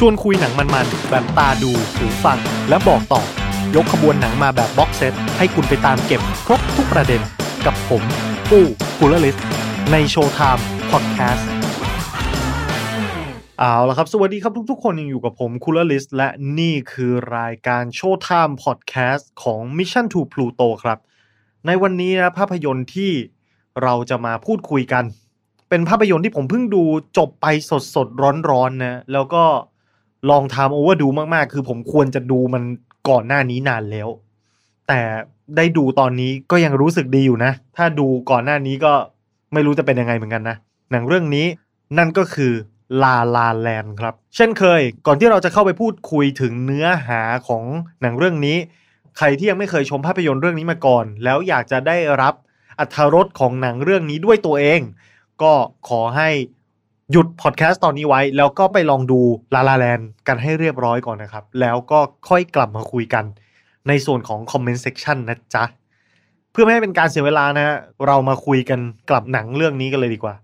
ชวนคุยหนังมันๆ แบบตาดูหูฟัง และบอกต่อ ยกขบวนหนังมาแบบ box set ให้คุณไปตามเก็บครบทุกประเด็นกับผมปู้กูลลิสใน Showtime Podcast เอาละครับ สวัสดีครับทุกๆ คนยังอยู่กับผมคูลลิสและนี่คือรายการ Showtime Podcast ของ Mission to Pluto ครับ ในวันนี้นะภาพยนตร์ที่เราจะมาพูดคุยกัน เป็นภาพยนตร์ที่ผมเพิ่งดูจบไปสดสดร้อนร้อนๆนะแล้วก็ ลองทำโอเวอร์ดูมากๆ คือผมควรจะดูมันก่อนหน้านี้นานแล้ว แต่ได้ดูตอนนี้ก็ยังรู้สึกดีอยู่นะ ถ้าดูก่อนหน้านี้ก็ไม่รู้จะเป็นยังไงเหมือนกันนะ หนังเรื่องนี้นั่นก็คือลาลาแลนครับ เช่นเคย ก่อนที่เราจะเข้าไปพูดคุยถึงเนื้อหาของหนังเรื่องนี้ ใครที่ยังไม่เคยชมภาพยนตร์เรื่องนี้มาก่อน แล้วอยากจะได้รับอรรถรสของหนังเรื่องนี้ด้วยตัวเอง ก็ขอให้ หยุดพอดแคสต์ตอนนี้ไว้ แล้วก็ไปลองดูลาลาแลนกันให้เรียบร้อยก่อนนะครับ แล้วก็ค่อยกลับมาคุยกันในส่วนของคอมเมนต์เซ t ชันนะจ๊ะ เพื่อไม่ให้เป็นการเสียเวลานะฮะเรามาคุยกันกลับหนังเรื่องนี้กันเลยดีกว่า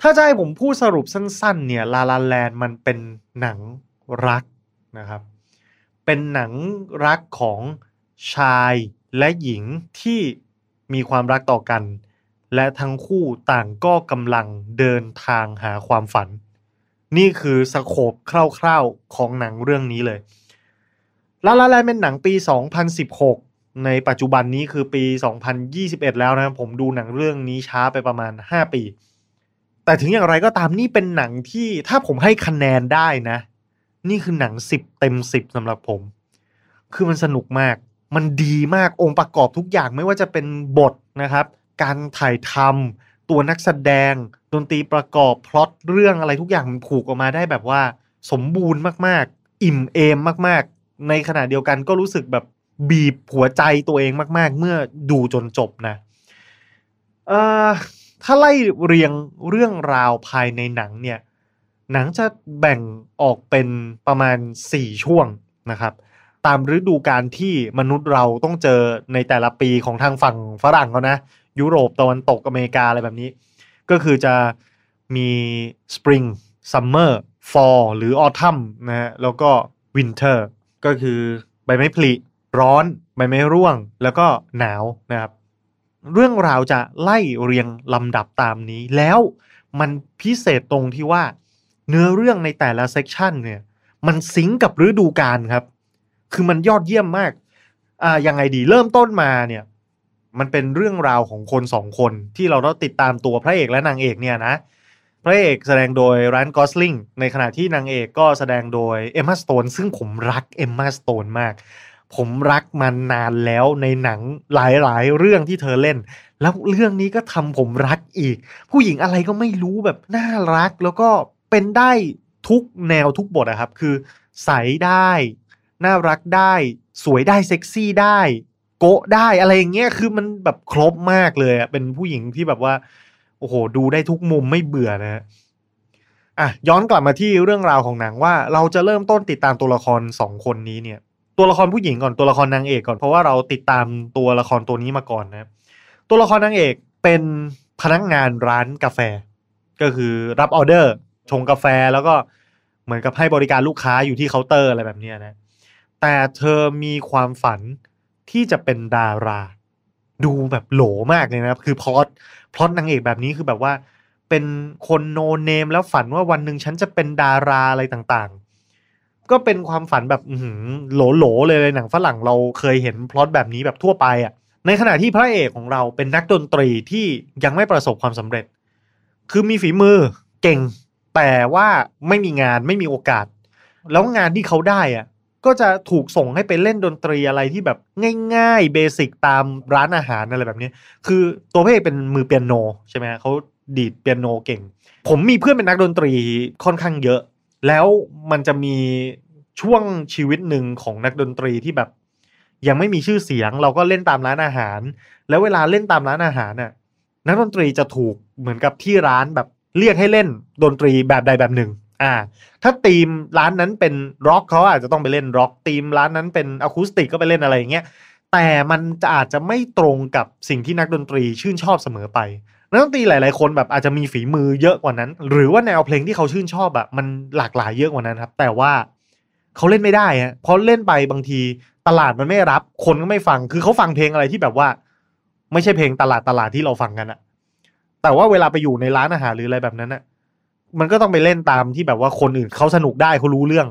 ถ้าจะให้ผมพูดสรุปสั้นๆ เนี่ยลาลาแลนมันเป็นหนังรักนะครับ เป็นหนังรักของชายและหญิงที่มีความรักต่อกัน และทั้งคู่ต่างก็กำลังเดินทางหาความฝัน นี่คือสโคปคร่าวๆของหนังเรื่องนี้เลยลาลาแลนเป็นหนังปี 2016 ในปัจจุบันนี้คือปี 2021 แล้วนะผมดูหนังเรื่องนี้ช้าไปประมาณ 5 ปี แต่ถึงอย่างไรก็ตามนี่เป็นหนังที่ถ้าผมให้คะแนนได้นะ นี่คือหนัง 10 เต็ม 10สำหรับผม คือมันสนุกมาก มันดีมากองค์ประกอบทุกอย่างไม่ว่าจะเป็นบทนะครับ การถ่ายทำตัวนักแสดงดนตรีประกอบพล็อตเรื่องอะไรทุกอย่างมันผูกออกมาได้แบบว่า สมบูรณ์มากๆ อิ่มเอมมากๆ ในขณะเดียวกันก็รู้สึกแบบบีบหัวใจตัวเองมาก ๆ เมื่อดูจนจบนะเอ่อถ้าไล่เรียงเรื่องราวภายในหนังเนี่ย หนังจะแบ่งออกเป็นประมาณ 4 ช่วงนะครับ ตามฤดูกาลที่มนุษย์เราต้องเจอในแต่ละปีของทางฝั่งฝรั่งเขานะ ยุโรปตะวันตกอเมริกาอะไรแบบนี้ ก็คือจะมี Spring Summer Fall หรือ Autumn นะฮะแล้วก็ Winter ก็คือใบไม้ผลิร้อน ใบไม้ร่วง แล้วก็หนาวนะครับ เรื่องราวจะไล่เรียงลำดับตามนี้ แล้วมันพิเศษตรงที่ว่า เนื้อเรื่องในแต่ละ section เนี่ย มัน sync กับฤดูกาลครับ คือมันยอดเยี่ยมมาก อ่ายังไงดีเริ่มต้นมาเนี่ย มันเป็นเรื่องราวของคนสองคนที่เราต้องติดตามตัวพระเอกและนางเอกเนี่ยนะ พระเอกแสดงโดยร a นกอสลิงในขณะที่นางเอกก็แสดงโดย Emma Stone ซึ่งผมรัก Emma Stone มาก ผมรักมันนานแล้วในหนังหลายๆ เรื่องที่เธอเล่น แล้วเรื่องนี้ก็ทำผมรักอีก ผู้หญิงอะไรก็ไม่รู้แบบน่ารักแล้วก็เป็นได้ทุกแนวทุกบทอะครับ คือใสได้ น่ารักได้ สวยได้เซ็กซี่ได้ โกะได้อะไรอย่างเงี้ยคือมันแบบครบมากเลยอะเป็นผู้หญิงที่แบบว่า โอ้โห ดูได้ทุกมุมไม่เบื่อนะฮะอะย้อนกลับมาที่เรื่องราวของหนังว่าเราจะเริ่มต้นติดตามตัวละครสองคนนี้เนี่ย ตัวละครผู้หญิงก่อนตัวละครนางเอกก่อนเพราะว่าเราติดตามตัวละครตัวนี้มาก่อนนะตัวละครนางเอกเป็นพนักงานร้านกาแฟ ก็คือรับออเดอร์ ชงกาแฟแล้วก็เหมือนกับให้บริการลูกค้าอยู่ที่เคาน์เตอร์อะไรแบบนี้นะแต่เธอมีความฝัน ที่จะเป็นดารา ดูแบบโหลมากเลยนะครับ คือ plot plot นางเอกแบบนี้คือแบบว่า เป็นคน no name แล้วฝันว่าวันหนึ่งฉันจะเป็นดาราอะไรต่างๆ ก็เป็นความฝันแบบอื้อหือโหลๆเลยหนังฝรั่งเราเคยเห็นพลอตแบบนี้แบบทั่วไปอะในขณะที่พระเอกของเราเป็นนักดนตรีที่ยังไม่ประสบความสำเร็จ คือมีฝีมือเก่ง แต่ว่าไม่มีงานไม่มีโอกาส แล้วงานที่เขาได้อะ ก็จะถูกส่งให้ไปเล่นดนตรีอะไรที่แบบง่ายๆเบสิกตามร้านอาหารอะไรแบบนี้ คือตัวพระเอกเป็นมือเปียโนใช่ไหมเขาดีดเปียโนเก่ง ผมมีเพื่อนเป็นนักดนตรีค่อนข้างเยอะ แล้วมันจะมีช่วงชีวิตหนึ่งของนักดนตรีที่แบบ ยังไม่มีชื่อเสียง เราก็เล่นตามร้านอาหาร แล้วเวลาเล่นตามร้านอาหารน่ะนักดนตรีจะถูกเหมือนกับที่ร้านแบบเรียกให้เล่นดนตรีแบบใดแบบหนึ่ง อ่า ถ้าธีมร้านนั้นเป็นร็อกเขาอาจจะต้องไปเล่นร็อกธีมร้านนั้นเป็นอะคูสติกก็ไปเล่นอะไรอย่างเงี้ยแต่มันจะอาจจะไม่ตรงกับสิ่งที่นักดนตรีชื่นชอบเสมอไปนักดนตรีหลาย ๆ คนแบบอาจจะมีฝีมือเยอะกว่านั้น หรือว่าแนวเพลงที่เขาชื่นชอบอะมันหลากหลายเยอะกว่านั้นครับ แต่ว่าเขาเล่นไม่ได้ฮะเพราะเล่นไปบางทีตลาดมันไม่รับ คนก็ไม่ฟังคือเขาฟังเพลงอะไรที่แบบว่า ไม่ใช่เพลงตลาดตลาดที่เราฟังกันอะแต่ว่าเวลาไปอยู่ในร้านอาหารหรืออะไรแบบนั้นอะ มันก็ต้องไปเล่นตามที่แบบว่าคนอื่นเขาสนุกได้เขารู้เรื่อง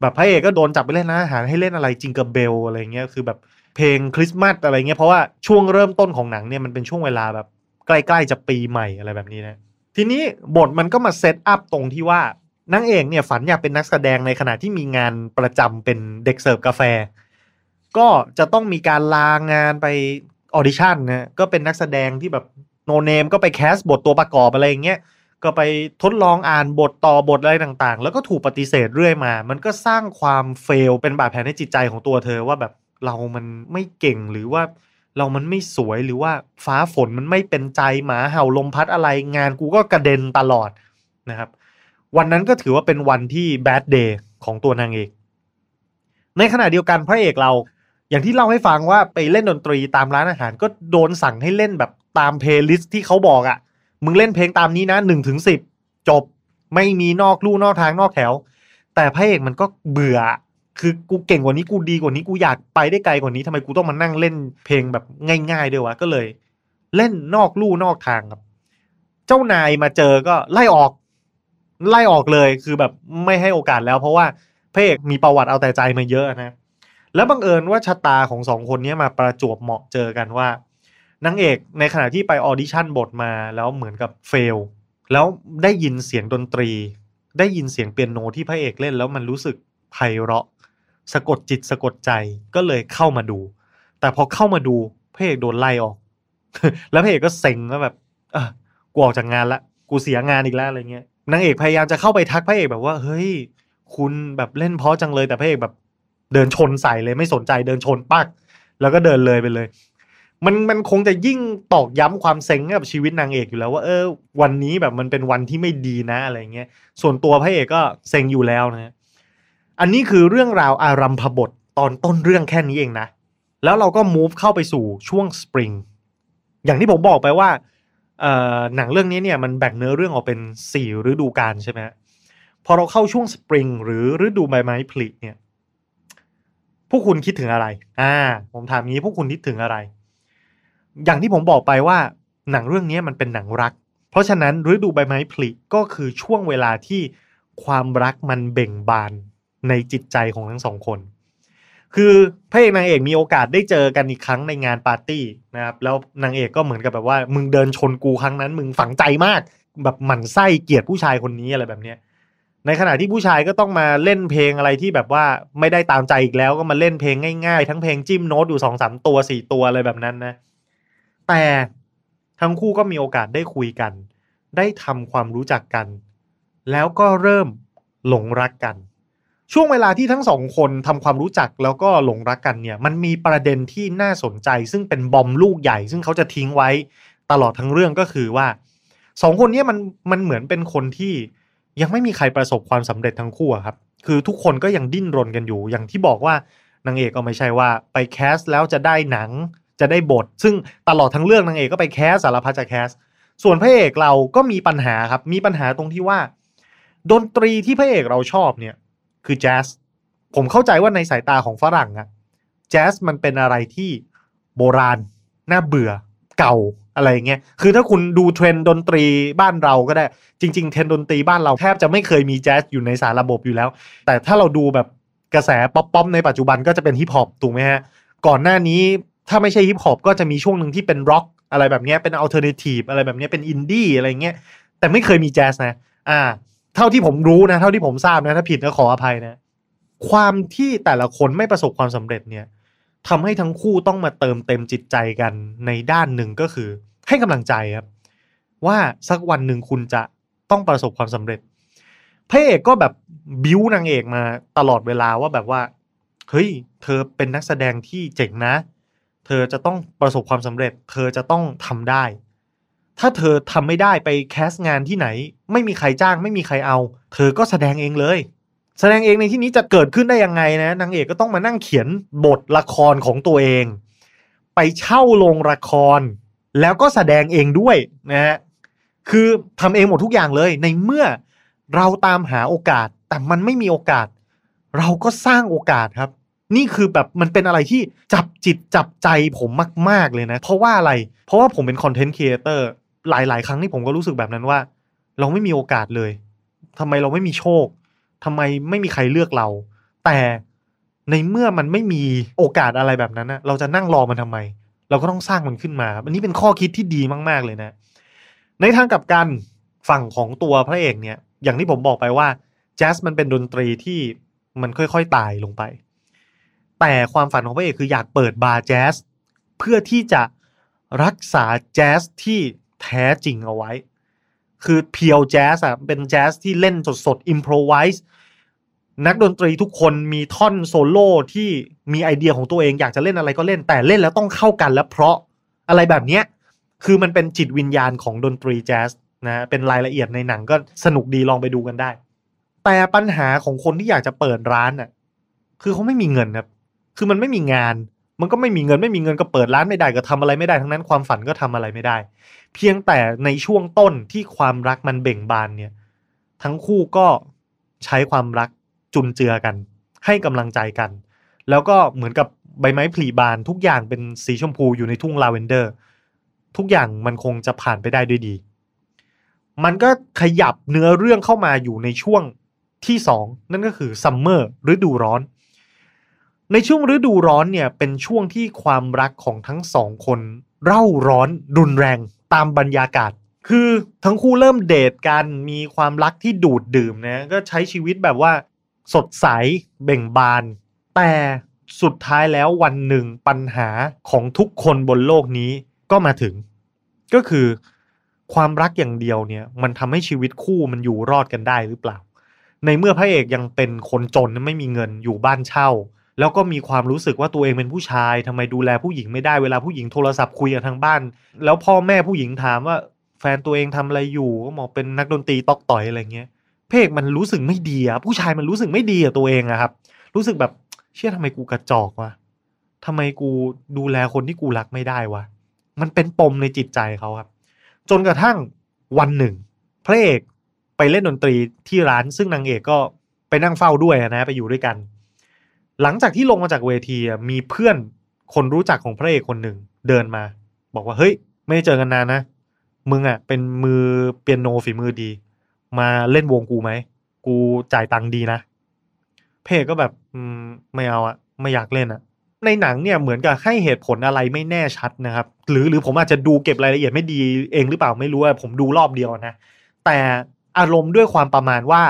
แบบพระเอกก็โดนจับไปเล่นร้านอาหารให้เล่นอะไรจิงเกอร์เบลอะไรเงี้ยคือแบบเพลงคริสต์มาสอะไรเงี้ยเพราะว่าช่วงเริ่มต้นของหนังเนี่ยมันเป็นช่วงเวลาแบบใกล้ๆจะปีใหม่อะไรแบบนี้นะทีนี้บทมันก็มา set up ตรงที่ว่านางเอกเนี่ยฝันอยากเป็นนักแสดงในขณะที่มีงานประจำเป็นเด็กเสิร์ฟกาแฟ ก็จะต้องมีการลางานไป audition นะก็เป็นนักแสดงที่แบบ no name ก็ไป cast บทตัวประกอบอะไรอย่างเงี้ย ก็ไปทดลองอ่านบทต่อบทอะไรต่างๆ แล้วก็ถูกปฏิเสธเรื่อยมา มันก็สร้างความ fail เป็นบาดแผลในจิตใจของตัวเธอว่าแบบเรามันไม่เก่งหรือว่าเรามันไม่สวยหรือว่าฟ้าฝนมันไม่เป็นใจหมาเห่าลมพัดอะไรงานกูก็กระเด็นตลอดนะครับ วันนั้นก็ถือว่าเป็นวันที่ bad day ของตัวนางเอก ในขณะเดียวกันพระเอกเราอย่างที่เล่าให้ฟังว่าไปเล่นดนตรีตามร้านอาหารก็โดนสั่งให้เล่นแบบตาม playlist ที่เขาบอกอะ่ะ มึงเล่นเพลงตามนี้นะหนึ่งถึงสิบจบไม่มีนอกลู่นอกทางนอกแถว แต่พระเอกมันก็เบื่อ คือกูเก่งกว่านี้กูดีกว่านี้กูอยากไปได้ไกลกว่านี้ทำไมกูต้องมานั่งเล่นเพลงแบบง่าย ๆ ด้วยวะก็เลย เล่นนอกลู่นอกทางครับ เจ้านายมาเจอก็ไล่ออก ไล่ออกเลยคือแบบไม่ให้โอกาสแล้ว เพราะว่าพระเอกมีประวัติเอาแต่ใจมาเยอะนะแล้วบังเอิญว่าชะตาของสองคนนี้มาประจวบเหมาะเจอกันว่า นางเอกในขณะที่ไปออดิชั่นบทมาแล้วเหมือนกับเฟล แล้วได้ยินเสียงดนตรี ได้ยินเสียงเปียโนที่พระเอกเล่นแล้วมันรู้สึกไพเราะ สะกดจิตสะกดใจก็เลยเข้ามาดู แต่พอเข้ามาดูพระเอกโดนไล่ออก แล้วพระเอกก็เซ็งว่าแบบเออกูออกจากงานละกูเสียงานอีกแล้วอะไรเงี้ยนางเอกพยายามจะเข้าไปทักพระเอกแบบว่าเฮ้ย คุณแบบเล่นเพราะจังเลยแต่พระเอกแบบเดินชนใส่เลยไม่สนใจเดินชนปัก แล้วก็เดินเลยไปเลย มันมันคงจะยิ่งตอกย้ำความเซ็งกับชีวิตนางเอกอยู่แล้วว่าเออวันนี้แบบมันเป็นวันที่ไม่ดีนะอะไรเงี้ยส่วนตัวพระเอกก็เซ็งอยู่แล้วนะอันนี้คือเรื่องราวอารัมพบทตอนต้นเรื่องแค่นี้เองนะ แล้วเราก็ move เข้าไปสู่ช่วงสปริงอย่างที่ผมบอกไปว่าหนังเรื่องนี้เนี่ยมันแบ่งเนื้อเรื่องออกเป็นสี่ฤดูกาลใช่ไหมพอเราเข้าช่วงสปริงหรือฤดูใบไม้ผลิเนี่ยพวกคุณคิดถึงอะไร อ่า ผมถามงี้พวกคุณคิดถึงอะไร อย่างที่ผมบอกไปว่าหนังเรื่องนี้มันเป็นหนังรัก เพราะฉะนั้นฤดูใบไม้ผลิก็คือช่วงเวลาที่ความรักมันเบ่งบานในจิตใจของทั้งสองคน คือพระเอกนางเอกมีโอกาสได้เจอกันอีกครั้งในงานปาร์ตี้นะครับ แล้วนางเอกก็เหมือนกับแบบว่า มึงเดินชนกูครั้งนั้น มึงฝังใจมาก แบบหมั่นไส้เกลียดผู้ชายคนนี้อะไรแบบเนี้ยในขณะที่ผู้ชายก็ต้องมาเล่นเพลงอะไรที่แบบว่าไม่ได้ตามใจอีกแล้วก็มาเล่นเพลงง่ายๆ ทั้งเพลงจิ้มโน้ตอยู่สองสามตัวสี่ตัวอะไรแบบนั้นนะ แต่ทั้งคู่ก็มีโอกาสได้คุยกัน ได้ทำความรู้จักกัน แล้วก็เริ่มหลงรักกัน ช่วงเวลาที่ทั้งสองคนทำความรู้จักแล้วก็หลงรักกันเนี่ย มันมีประเด็นที่น่าสนใจ ซึ่งเป็นบอมลูกใหญ่ ซึ่งเขาจะทิ้งไว้ตลอดทั้งเรื่องก็คือว่าสองคนนี้มันมันเหมือนเป็นคนที่ยังไม่มีใครประสบความสำเร็จทั้งคู่ครับ คือทุกคนก็ยังดิ้นรนกันอยู่ อย่างที่บอกว่านางเอกก็ไม่ใช่ว่าไปแคสแล้วจะได้หนัง จะได้บท ซึ่งตลอดทั้งเรื่องนางเอกก็ไปแคสสารพัดจะแคส ส่วนพระเอกเราก็มีปัญหาครับ มีปัญหาตรงที่ว่า ดนตรีที่พระเอกเราชอบเนี่ย คือแจ๊สผมเข้าใจว่าในสายตาของฝรั่งอะแจ๊สมันเป็นอะไรที่โบราณ น่าเบื่อเก่าอะไรเงี้ย คือถ้าคุณดูเทรนด์ดนตรีบ้านเราก็ได้ จริง ๆ เทรนด์ดนตรีบ้านเราแทบจะไม่เคยมีแจ๊สอยู่ในสารระบบอยู่แล้ว แต่ถ้าเราดูแบบกระแสป๊อปป๊อปในปัจจุบันก็จะเป็นฮิปฮอปถูกไหมฮะ ก่อนหน้านี้ ถ้าไม่ใช่ฮิปฮอปก็จะมีช่วงหนึ่งที่เป็นร็อกอะไรแบบนี้เป็น alternative อะไรแบบนี้เป็นอินดี้อะไรเงี้ยแต่ไม่เคยมีแจ๊สนะ อ่า เท่าที่ผมรู้นะ เท่าที่ผมทราบนะ ถ้าผิดก็ขออภัยนะ ความที่แต่ละคนไม่ประสบความสำเร็จเนี่ยทำให้ทั้งคู่ต้องมาเติมเต็มจิตใจกันในด้านหนึ่งก็คือ ให้กำลังใจครับ ว่าสักวันหนึ่งคุณจะต้องประสบความสำเร็จพระเอกก็แบบบิ้วนางเอกมาตลอดเวลาว่าแบบว่า เฮ้ย เธอเป็นนักแสดงที่เจ๋งนะเธอจะต้องประสบความสำเร็จ เธอจะต้องทำได้ ถ้าเธอทำไม่ได้ไปแคสงานที่ไหน ไม่มีใครจ้างไม่มีใครเอา เธอก็แสดงเองเลย แสดงเองในที่นี้จะเกิดขึ้นได้ยังไงนะนางเอกก็ต้องมานั่งเขียนบทละครของตัวเอง ไปเช่าโรงละคร แล้วก็แสดงเองด้วยนะฮะคือทำเองหมดทุกอย่างเลย ในเมื่อเราตามหาโอกาส แต่มันไม่มีโอกาส เราก็สร้างโอกาสครับ นี่คือแบบมันเป็นอะไรที่จับจิตจับใจผมมาก ๆเลยนะ เพราะว่าอะไร เพราะว่าผมเป็นคอนเทนต์ครีเอเตอร์หลาย ๆ ครั้งที่ผมก็รู้สึกแบบนั้นว่า เราไม่มีโอกาสเลยทำไมเราไม่มีโชคทำไมไม่มีใครเลือกเรา แต่ในเมื่อมันไม่มีโอกาสอะไรแบบนั้นนะเราจะนั่งรอมันทำไม เราก็ต้องสร้างมันขึ้นมาอันนี้เป็นข้อคิดที่ดีมาก ๆเลยนะ ในทางกลับกันฝั่งของตัวพระเอกเนี่ย อย่างที่ผมบอกไปว่าแจ๊สมันเป็นดนตรีที่มันค่อย ๆ ตายลงไป แต่ความฝันของพระเอกคืออยากเปิดบาร์แจ๊สเพื่อที่จะรักษาแจ๊สที่แท้จริงเอาไว้ คือเพียวแจ๊สอะเป็นแจ๊สที่เล่นสดๆอิมพรไวส์นักดนตรีทุกคนมีท่อนโซโล่ที่มีไอเดียของตัวเองอยากจะเล่นอะไรก็เล่นแต่เล่นแล้วต้องเข้ากันและเพราะอะไรแบบเนี้ยคือมันเป็นจิตวิญญาณของดนตรีแจ๊สนะเป็นรายละเอียดในหนังก็สนุกดีลองไปดูกันได้ แต่ปัญหาของคนที่อยากจะเปิดร้านน่ะ คือเขาไม่มีเงินครับ คือมันไม่มีงาน มันก็ไม่มีเงินไม่มีเงินก็เปิดร้านไม่ได้ก็ทำอะไรไม่ได้ทั้งนั้นความฝันก็ทำอะไรไม่ได้ เพียงแต่ในช่วงต้นที่ความรักมันเบ่งบานเนี่ย ทั้งคู่ก็ใช้ความรักจุนเจือกัน ให้กำลังใจกัน แล้วก็เหมือนกับใบไม้ผลิบานทุกอย่างเป็นสีชมพูอยู่ในทุ่งลาเวนเดอร์ ทุกอย่างมันคงจะผ่านไปได้ด้วยดี มันก็ขยับเนื้อเรื่องเข้ามาอยู่ในช่วงที่สองนั่นก็คือซัมเมอร์ฤดูร้อน ในช่วงฤดูร้อนเนี่ยเป็นช่วงที่ความรักของทั้งสองคน เร่าร้อนรุนแรงตามบรรยากาศ คือทั้งคู่เริ่มเดทกันมีความรักที่ดูดดื่มนะก็ใช้ชีวิตแบบว่า สดใสเบ่งบาน แต่สุดท้ายแล้ววันหนึ่งปัญหาของทุกคนบนโลกนี้ก็มาถึง ก็คือความรักอย่างเดียวเนี่ย มันทำให้ชีวิตคู่มันอยู่รอดกันได้หรือเปล่า ในเมื่อพระเอกยังเป็นคนจนไม่มีเงินอยู่บ้านเช่า แล้วก็มีความรู้สึกว่าตัวเองเป็นผู้ชายทำไมดูแลผู้หญิงไม่ได้เวลาผู้หญิงโทรศัพท์คุยกับทางบ้าน แล้วพ่อแม่ผู้หญิงถามว่า แฟนตัวเองทำอะไรอยู่ก็บอกเป็นนักดนตรีตอกต่อยอะไรเงี้ยพระเอกมันรู้สึกไม่ดีอะผู้ชายมันรู้สึกไม่ดีอะตัวเองอะครับ รู้สึกแบบเชื่อทำไมกูกระจอกวะทำไมกูดูแลคนที่กูรักไม่ได้วะมันเป็นปมในจิตใจเขาครับ จนกระทั่งวันหนึ่งพระเอกไปเล่นดนตรีที่ร้านซึ่งนางเอกก็ไปนั่งเฝ้าด้วยนะไปอยู่ด้วยกัน หลังจากที่ลงมาจากเวทีมีเพื่อนคนรู้จักของพระเอกคนหนึ่งเดินมา บอกว่าเฮ้ย ไม่เจอกันนานนะมึงอะ เป็นมือเปียโนฝีมือดี มาเล่นวงกูไหมกูจ่ายตังค์ดีนะเพกก็แบบไม่เอาอะไม่อยากเล่นอะในหนังเนี่ยเหมือนกับให้เหตุผลอะไรไม่แน่ชัดนะครับ หรือหรือผมอาจจะดูเก็บรายละเอียดไม่ดีเองหรือเปล่าไม่รู้อะผมดูรอบเดียวนะแต่อารมณ์ด้วยความประมาณว่า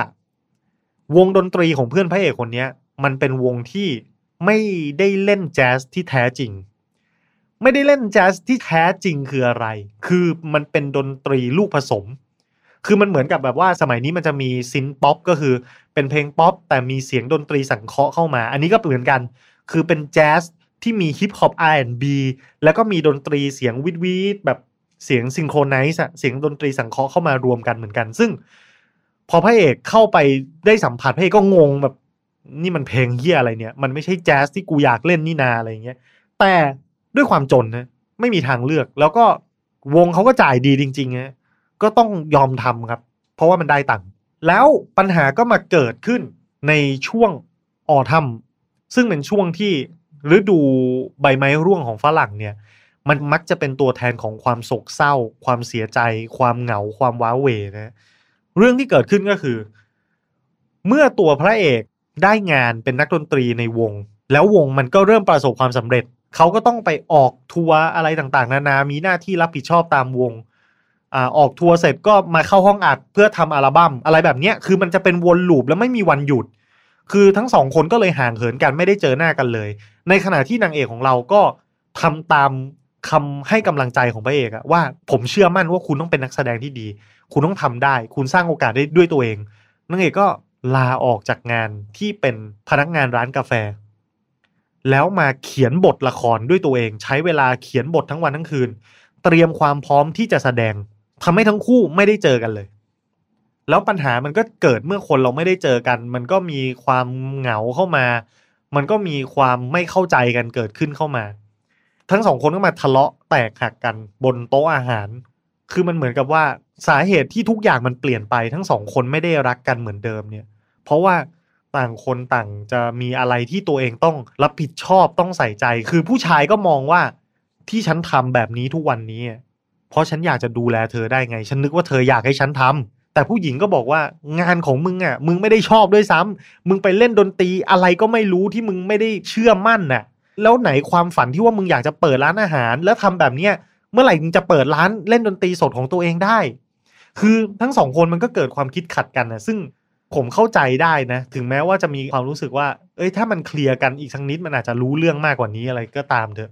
วงดนตรีของเพื่อนพระเอกคนนี้ มันเป็นวงที่ไม่ได้เล่นแจ๊สที่แท้จริง ไม่ได้เล่นแจ๊สที่แท้จริงคืออะไร คือมันเป็นดนตรีลูกผสม คือมันเหมือนกับแบบว่าสมัยนี้มันจะมี synth-pop ก็คือเป็นเพลงป๊อปแต่มีเสียงดนตรีสังเคราะห์เข้ามา อันนี้ก็เหมือนกัน คือเป็นแจ๊สที่มีฮิปฮอป R&B แล้วก็มีดนตรีเสียงวิดวิดแบบเสียง synchronize เสียงดนตรีสังเคราะห์เข้ามารวมกันเหมือนกัน ซึ่ง พอพระเอกเข้าไปได้สัมผัสพระเอกก็งงแบบ นี่มันเพลงเหี้ยอะไรเนี่ย มันไม่ใช่แจ๊สที่กูอยากเล่นนี่นาอะไรเงี้ยแต่ด้วยความจนนะไม่มีทางเลือก แล้วก็วงเขาก็จ่ายดีจริงๆนะก็ต้องยอมทำครับ เพราะว่ามันได้ตังค์แล้วปัญหาก็มาเกิดขึ้นในช่วงออทัมซึ่งเป็นช่วงที่ฤดูใบไม้ร่วงของฝรั่งเนี่ย มันมักจะเป็นตัวแทนของความโศกเศร้า ความเสียใจ ความเหงา ความว้าเหวนะ เรื่องที่เกิดขึ้นก็คือ เมื่อตัวพระเอก ได้งานเป็นนักดนตรีในวง แล้ววงมันก็เริ่มประสบความสำเร็จ เขาก็ต้องไปออกทัวร์อะไรต่างๆ นานา มีหน้าที่รับผิดชอบตามวงอ่าออกทัวร์เสร็จก็มาเข้าห้องอัดเพื่อทำอัลบั้มอะไรแบบเนี้ยคือมันจะเป็นวนลูปแล้วไม่มีวันหยุด คือทั้งสองคนก็เลยห่างเหินกันไม่ได้เจอหน้ากันเลย ในขณะที่นางเอกของเราก็ทำตามคำให้กำลังใจของพระเอกอะว่าผมเชื่อมั่นว่าคุณต้องเป็นนักแสดงที่ดี คุณต้องทำได้ คุณสร้างโอกาสได้ด้วยตัวเองนางเอกก็ ลาออกจากงานที่เป็นพนักงานร้านกาแฟ แล้วมาเขียนบทละครด้วยตัวเอง ใช้เวลาเขียนบททั้งวันทั้งคืน เตรียมความพร้อมที่จะแสดงทำให้ทั้งคู่ไม่ได้เจอกันเลย แล้วปัญหามันก็เกิดเมื่อคนเราไม่ได้เจอกัน มันก็มีความเหงาเข้ามา มันก็มีความไม่เข้าใจกันเกิดขึ้นเข้ามา ทั้งสองคนก็มาทะเลาะแตกหักกันบนโต๊ะอาหาร คือมันเหมือนกับว่า สาเหตุที่ทุกอย่างมันเปลี่ยนไปทั้งสองคนไม่ได้รักกันเหมือนเดิมเนี่ย เพราะว่าต่างคนต่างจะมีอะไรที่ตัวเองต้องรับผิดชอบต้องใส่ใจ คือผู้ชายก็มองว่าที่ฉันทำแบบนี้ทุกวันนี้ เพราะฉันอยากจะดูแลเธอได้ไง ฉันนึกว่าเธออยากให้ฉันทำแต่ผู้หญิงก็บอกว่างานของมึงอะ มึงไม่ได้ชอบด้วยซ้ำมึงไปเล่นดนตรีอะไรก็ไม่รู้ที่มึงไม่ได้เชื่อมั่นน่ะ แล้วไหนความฝันที่ว่ามึงอยากจะเปิดร้านอาหาร แล้วทำแบบเนี้ยเมื่อไหร่มึงจะเปิดร้านเล่นดนตรีสดของตัวเองได้ คือทั้งสองคนมันก็เกิดความคิดขัดกันนะซึ่งผมเข้าใจได้นะ ถึงแม้ว่าจะมีความรู้สึกว่า เอ้ยถ้ามันเคลียร์กันอีกสักนิดมันอาจจะรู้เรื่องมากกว่านี้อะไรก็ตามเถอะ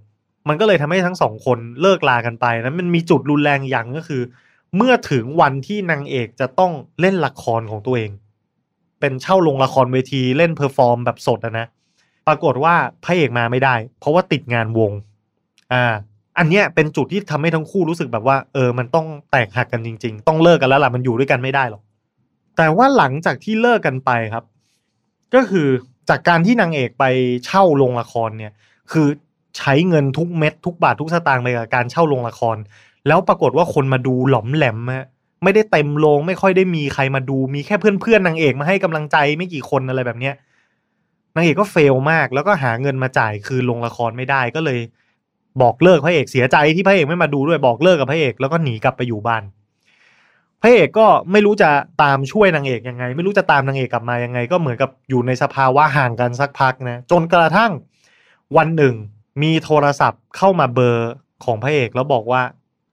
มันก็เลยทำให้ทั้งสองคนเลิกลากันไปนะมันมีจุดรุนแรงอย่างก็คือ เมื่อถึงวันที่นางเอกจะต้องเล่นละครของตัวเอง เป็นเช่าโรงละครเวทีเล่น perform แบบสดนะ ปรากฏว่าพระเอกมาไม่ได้ เพราะว่าติดงานวง อ่า อันเนี้ยเป็นจุดที่ทำให้ทั้งคู่รู้สึกแบบว่า เออ มันต้องแตกหักกันจริง ๆ ต้องเลิกกันแล้วล่ะมันอยู่ด้วยกันไม่ได้หรอกแต่ว่าหลังจากที่เลิกกันไปครับ ก็คือจากการที่นางเอกไปเช่าโรงละครเนี่ย คือใช้เงินทุกเม็ดทุกบาททุกสตางค์ไปกับการเช่าโรงละคร แล้วปรากฏว่าคนมาดูหร็อมแหร็มฮะไม่ได้เต็มโรงไม่ค่อยได้มีใครมาดูมีแค่เพื่อนๆนางเอกมาให้กำลังใจไม่กี่คนอะไรแบบเนี้ยนางเอกก็เฟลมากแล้วก็หาเงินมาจ่ายคืนโรงละครไม่ได้ก็เลย บอกเลิกพระเอกเสียใจที่พระเอกไม่มาดูด้วยบอกเลิกกับพระเอกแล้วก็หนีกลับไปอยู่บ้านพระเอกก็ไม่รู้จะตามช่วยนางเอกยังไง ไม่รู้จะตามนางเอกกลับมายังไง ก็เหมือนกับอยู่ในสภาวะห่างกันสักพักนะจนกระทั่งวันหนึ่ง มีโทรศัพท์เข้ามาเบอร์ของพระเอกแล้วบอกว่า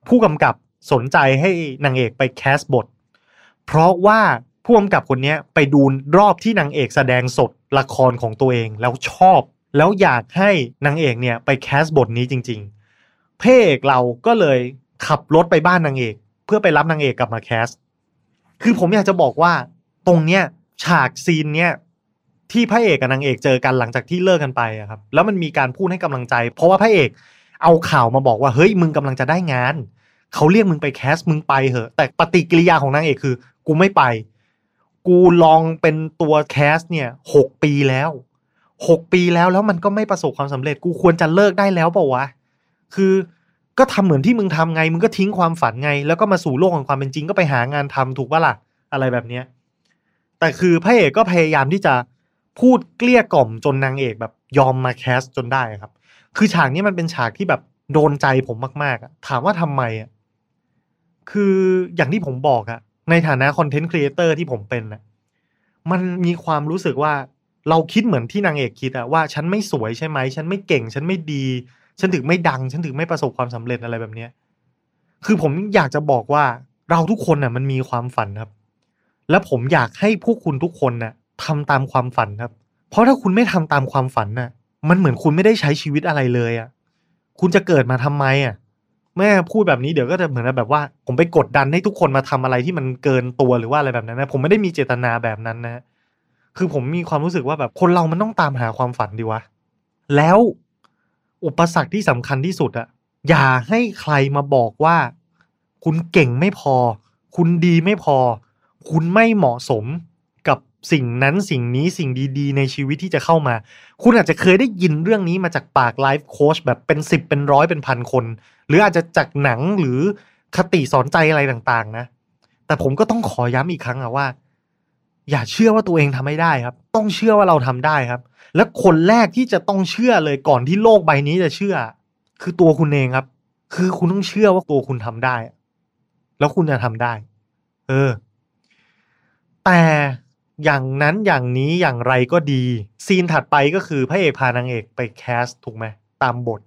ผู้กำกับสนใจให้นางเอกไปแคสบท เพราะว่าผู้กำกับคนนี้ไปดูรอบที่นางเอกแสดงสดละครของตัวเองแล้วชอบ แล้วอยากให้นางเอกเนี่ยไปแคสบทนี้จริง ๆ เพระเอกเราก็เลยขับรถไปบ้านนางเอก เพื่อไปรับนางเอกกลับมาแคส คือผมอยากจะบอกว่าตรงเนี้ยฉากซีนเนี้ยที่พระเอกกับนางเอกเจอกันหลังจากที่เลิกกันไปอะครับ แล้วมันมีการพูดให้กำลังใจ เพราะว่าพระเอกเอาข่าวมาบอกว่าเฮ้ยมึงกำลังจะได้งานเขาเรียกมึงไปแคสมึงไปเหอะ แต่ปฏิกิริยาของนางเอกคือ กูไม่ไป กูลองเป็นตัวแคสเนี่ยหกปีแล้ว หกปีแล้วแล้วมันก็ไม่ประสบความสำเร็จกูควรจะเลิกได้แล้วเปล่าวะคือก็ทำเหมือนที่มึงทำไง มึงก็ทิ้งความฝันไง แล้วก็มาสู่โลกของความเป็นจริงก็ไปหางานทำถูกปะล่ะ อะไรแบบเนี้ยแต่คือพระเอกก็พยายามที่จะพูดเกลี้ยกล่อมจนนางเอกแบบยอมมาแคสจนได้ครับ คือฉากนี้มันเป็นฉากที่แบบโดนใจผมมากๆอะถามว่าทำไมอะคืออย่างที่ผมบอกอะในฐานะคอนเทนต์ครีเอเตอร์ที่ผมเป็นอะมันมีความรู้สึกว่า เราคิดเหมือนที่นางเอกคิดอะว่าฉันไม่สวยใช่ไหม ฉันไม่เก่ง ฉันไม่ดี ฉันถึงไม่ดัง ฉันถึงไม่ประสบความสำเร็จอะไรแบบเนี้ยคือผมอยากจะบอกว่าเราทุกคนน่ะมันมีความฝันครับ และผมอยากให้พวกคุณทุกคนน่ะทำตามความฝันครับ เพราะถ้าคุณไม่ทำตามความฝันน่ะ มันเหมือนคุณไม่ได้ใช้ชีวิตอะไรเลยอะ่ะ คุณจะเกิดมาทำไมอะ แม่พูดแบบนี้เดี๋ยวก็จะเหมือนแบบว่า ผมไปกดดันให้ทุกคนมาทำอะไรที่มันเกินตัวหรือว่าอะไรแบบนั้นนะ ผมไม่ได้มีเจตนาแบบนั้นนะ คือผมมีความรู้สึกว่าแบบคนเรามันต้องตามหาความฝันดีวะ แล้วอุปสรรคที่สำคัญที่สุดอะอย่าให้ใครมาบอกว่า คุณเก่งไม่พอ คุณดีไม่พอ คุณไม่เหมาะสมกับสิ่งนั้นสิ่งนี้สิ่งดีๆ ในชีวิตที่จะเข้ามา คุณอาจจะเคยได้ยินเรื่องนี้มาจากปากไลฟ์โค้ชแบบเป็นสิบเป็นร้อยเป็นพันคน หรืออาจจะจากหนังหรือคติสอนใจอะไรต่างๆ นะ แต่ผมก็ต้องขอย้ำอีกครั้งอะว่า อย่าเชื่อว่าตัวเองทำไม่ได้ครับ ต้องเชื่อว่าเราทำได้ครับ และคนแรกที่จะต้องเชื่อเลยก่อนที่โลกใบนี้จะเชื่อ คือตัวคุณเองครับ คือคุณต้องเชื่อว่าตัวคุณทำได้ แล้วคุณจะทำได้ เออ แต่อย่างนั้นอย่างนี้อย่างไรก็ดี ซีนถัดไปก็คือพระเอกพานางเอกไปแคสถูกไหมตามบท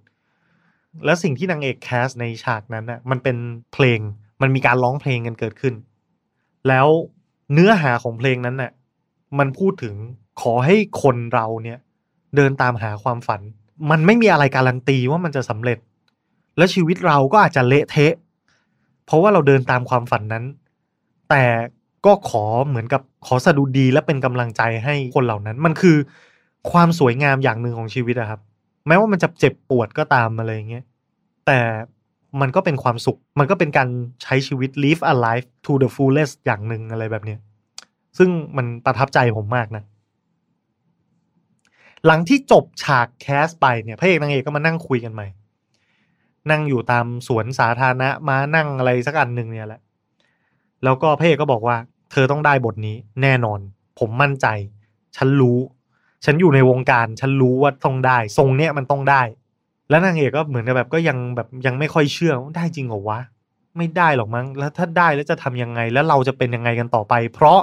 แล้วสิ่งที่นางเอกแคสในฉากนั้นน่ะ มันเป็นเพลง มันมีการร้องเพลงกันเกิดขึ้น แล้ว เนื้อหาของเพลงนั้นน่ะมันพูดถึงขอให้คนเราเนี่ย เดินตามหาความฝัน มันไม่มีอะไรการันตีว่ามันจะสำเร็จ และชีวิตเราก็อาจจะเละเทะ เพราะว่าเราเดินตามความฝันนั้น แต่ก็ขอเหมือนกับขอสะดุดีและเป็นกำลังใจให้คนเหล่านั้น มันคือความสวยงามอย่างหนึ่งของชีวิตอะครับ แม้ว่ามันจะเจ็บปวดก็ตามอะไรอย่างเงี้ยแต่ มันก็เป็นความสุข มันก็เป็นการใช้ชีวิต live a life to the fullest อย่างหนึ่งอะไรแบบเนี้ยซึ่งมันประทับใจผมมากนะ หลังที่จบฉากแคสไปเนี่ยพระเอกนางเอกก็มานั่งคุยกันใหม่ นั่งอยู่ตามสวนสาธารณะมานั่งอะไรสักอันหนึ่งเนี่ยแหละ แล้วก็พระเอกก็บอกว่า เธอต้องได้บทนี้แน่นอน ผมมั่นใจ ฉันรู้ ฉันอยู่ในวงการ ฉันรู้ว่าต้องได้ ทรงเนี้ยมันต้องได้ แล้วนางเอกก็เหมือนกับแบบก็ยังแบบยังไม่ค่อยเชื่อว่าได้จริงเหรอวะ ไม่ได้หรอกมั้งแล้วถ้าได้แล้วจะทำยังไงแล้วเราจะเป็นยังไงกันต่อไป เพราะ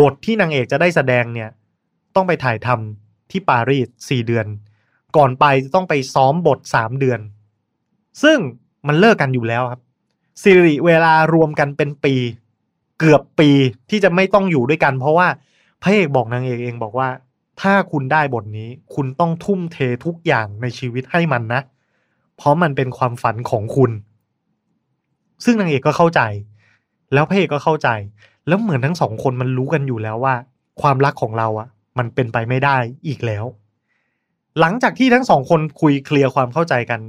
บทที่นางเอกจะได้แสดงเนี่ยต้องไปถ่ายทำที่ปารีสสี่เดือน ก่อนไปจะต้องไปซ้อมบทสามเดือน ซึ่งมันเลิกกันอยู่แล้วครับสิริเวลารวมกันเป็นปี เกือบปีที่จะไม่ต้องอยู่ด้วยกัน เพราะว่าพระเอกบอกนางเอกเองบอกว่า ถ้าคุณได้บทนี้ คุณต้องทุ่มเททุกอย่างในชีวิตให้มันนะ เพราะมันเป็นความฝันของคุณ ซึ่งนางเอกก็เข้าใจ แล้วพระเอกก็เข้าใจ แล้วเหมือนทั้งสองคนมันรู้กันอยู่แล้วว่า ความรักของเราอะมันเป็นไปไม่ได้อีกแล้ว หลังจากที่ทั้งสองคนคุยเคลียร์ความเข้าใจกัน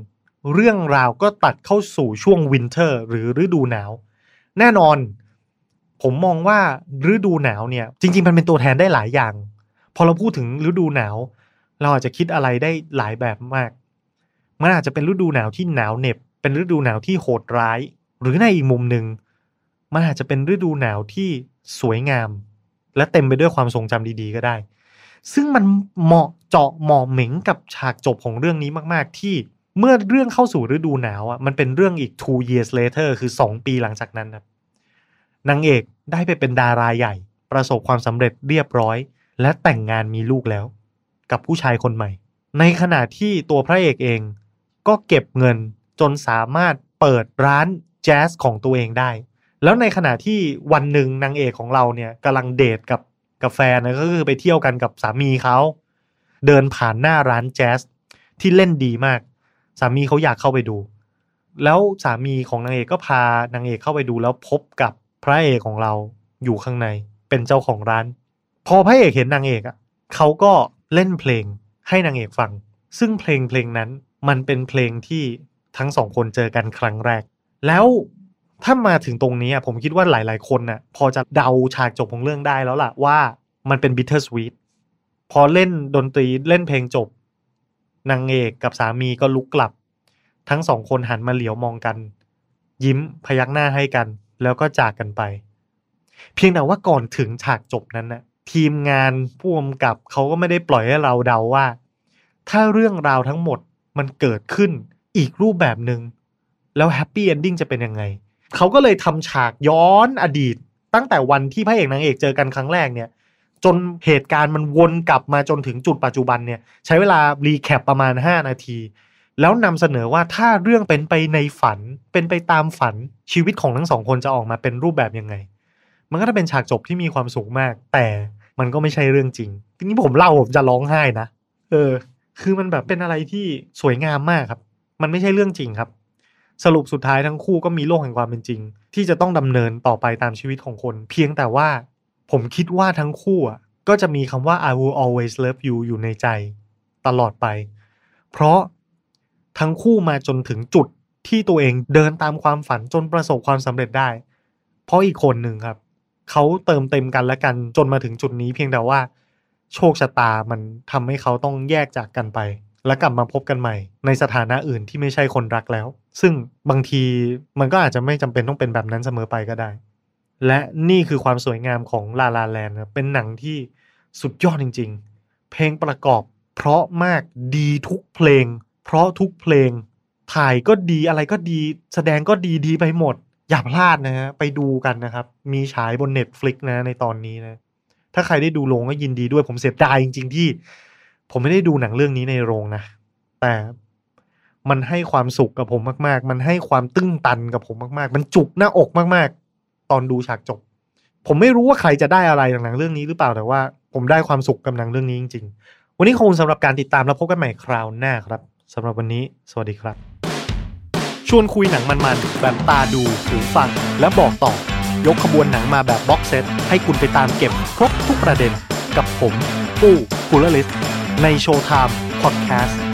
เรื่องราวก็ตัดเข้าสู่ช่วงวินเทอร์ หรือฤดูหนาว แน่นอน ผมมองว่าฤดูหนาวเนี่ย จริง ๆ มันเป็นตัวแทนได้หลายอย่าง พอเราพูดถึงฤดูหนาว เราอาจจะคิดอะไรได้หลายแบบมาก มันอาจจะเป็นฤดูหนาวที่หนาวเหน็บ เป็นฤดูหนาวที่โหดร้าย หรือในอีกมุมหนึ่งมันอาจจะเป็นฤดูหนาวที่สวยงาม และเต็มไปด้วยความทรงจำดีๆ ก็ได้ ซึ่งมันเหมาะเจาะเหมาะเหม็งกับฉากจบของเรื่องนี้มาก ๆ ที่เมื่อเรื่องเข้าสู่ฤดูหนาวอะมันเป็นเรื่องอีก two years later คือ 2 ปีหลังจากนั้นครับนางเอกได้ไปเป็นดาราใหญ่ ประสบความสำเร็จเรียบร้อย และแต่งงานมีลูกแล้ว กับผู้ชายคนใหม่ ในขณะที่ตัวพระเอกเอง ก็เก็บเงินจนสามารถเปิดร้านแจ๊สของตัวเองได้ แล้วในขณะที่วันหนึ่งนางเอกของเราเนี่ยกำลังเดทกับกับแฟนนะก็คือไปเที่ยวกันกับสามีเขาเดินผ่านหน้าร้านแจ๊สที่เล่นดีมาก สามีเขาอยากเข้าไปดู แล้วสามีของนางเอกก็พานางเอกเข้าไปดูแล้วพบกับพระเอกของเราอยู่ข้างใน เป็นเจ้าของร้าน พอพระเอกเห็นนางเอกอะเขาก็เล่นเพลงให้นางเอกฟัง ซึ่งเพลงเพลงนั้นมันเป็นเพลงที่ทั้งสองคนเจอกันครั้งแรก แล้วถ้ามาถึงตรงนี้อะผมคิดว่าหลายๆ คนน่ะพอจะเดาฉากจบของเรื่องได้แล้วล่ะว่ามันเป็น bitter sweet พอเล่นดนตรีเล่นเพลงจบ นางเอกกับสามีก็ลุกกลับ ทั้งสองคนหันมาเหลียวมองกัน ยิ้มพยักหน้าให้กัน แล้วก็จากกันไป เพียงแต่ว่าก่อนถึงฉากจบนั้นน่ะ ทีมงานผู้กำกับเขาก็ไม่ได้ปล่อยให้เราเดาว่า ถ้าเรื่องราวทั้งหมดมันเกิดขึ้นอีกรูปแบบหนึง่งแล้วแฮปปี้เอนดิ้งจะเป็นยังไง เขาก็เลยทำฉากย้อนอดีต ตั้งแต่วันที่พระเอกนางเอกเจอกันครั้งแรกเนี่ย จนเหตุการณ์มันวนกลับมาจนถึงจุดปัจจุบันเนี่ย ใช้เวลารีแคปประมาณ 5 นาที แล้วนำเสนอว่าถ้าเรื่องเป็นไปในฝัน เป็นไปตามฝันชีวิตของทั้งสองคนจะออกมาเป็นรูปแบบยังไง มันก็จะเป็นฉากจบที่มีความสุขมาก แต่ มันก็ไม่ใช่เรื่องจริงทีนี้ผมเล่าผมจะร้องไห้นะเออ คือมันแบบเป็นอะไรที่สวยงามมากครับ มันไม่ใช่เรื่องจริงครับ สรุปสุดท้ายทั้งคู่ก็มีโลกแห่งความเป็นจริง ที่จะต้องดำเนินต่อไปตามชีวิตของคน เพียงแต่ว่าผมคิดว่าทั้งคู่อะก็จะมีคำว่า I will always love you อยู่ในใจตลอดไป เพราะทั้งคู่มาจนถึงจุดที่ตัวเองเดินตามความฝันจนประสบความสำเร็จได้ เพราะอีกคนหนึ่งครับ เขาเติมเต็มกันและกันจนมาถึงจุดนี้เพียงแต่ว่า โชคชะตามันทำให้เขาต้องแยกจากกันไป และกลับมาพบกันใหม่ ในสถานะอื่นที่ไม่ใช่คนรักแล้ว ซึ่งบางทีมันก็อาจจะไม่จำเป็นต้องเป็นแบบนั้นเสมอไปก็ได้ และนี่คือความสวยงามของลาลาแลนด์เป็นหนังที่สุดยอดจริง ๆ เพลงประกอบ เพราะมากดีทุกเพลง เพราะทุกเพลง ถ่ายก็ดีอะไรก็ดี แสดงก็ดีดีไปหมด อย่าพลาดนะฮะไปดูกันนะครับ มีฉายบน Netflix นะในตอนนี้นะ ถ้าใครได้ดูโรงก็ยินดีด้วย ผมเสียดายจริง ๆ ที่ ผมไม่ได้ดูหนังเรื่องนี้ในโรงนะ แต่มันให้ความสุขกับผมมาก ๆ มันให้ความตื้นตันกับผมมากๆ มันจุกหน้าอกมากๆ ตอนดูฉากจบ ผมไม่รู้ว่าใครจะได้อะไรจากหนังเรื่องนี้หรือเปล่าแต่ว่า ผมได้ความสุขกับหนังเรื่องนี้จริง ๆ วันนี้ขอบคุณสำหรับการติดตามแล้วพบกันใหม่คราวหน้าครับสำหรับวันนี้ สวัสดีครับ ชวนคุยหนังมันๆ แบบตาดูหูฟัง และบอกต่อ ยกขบวนหนังมาแบบบ็อกเซต ให้คุณไปตามเก็บครบทุกประเด็น กับผม ปู้กุลลิสในโชว์ไทม์พอดแคสต์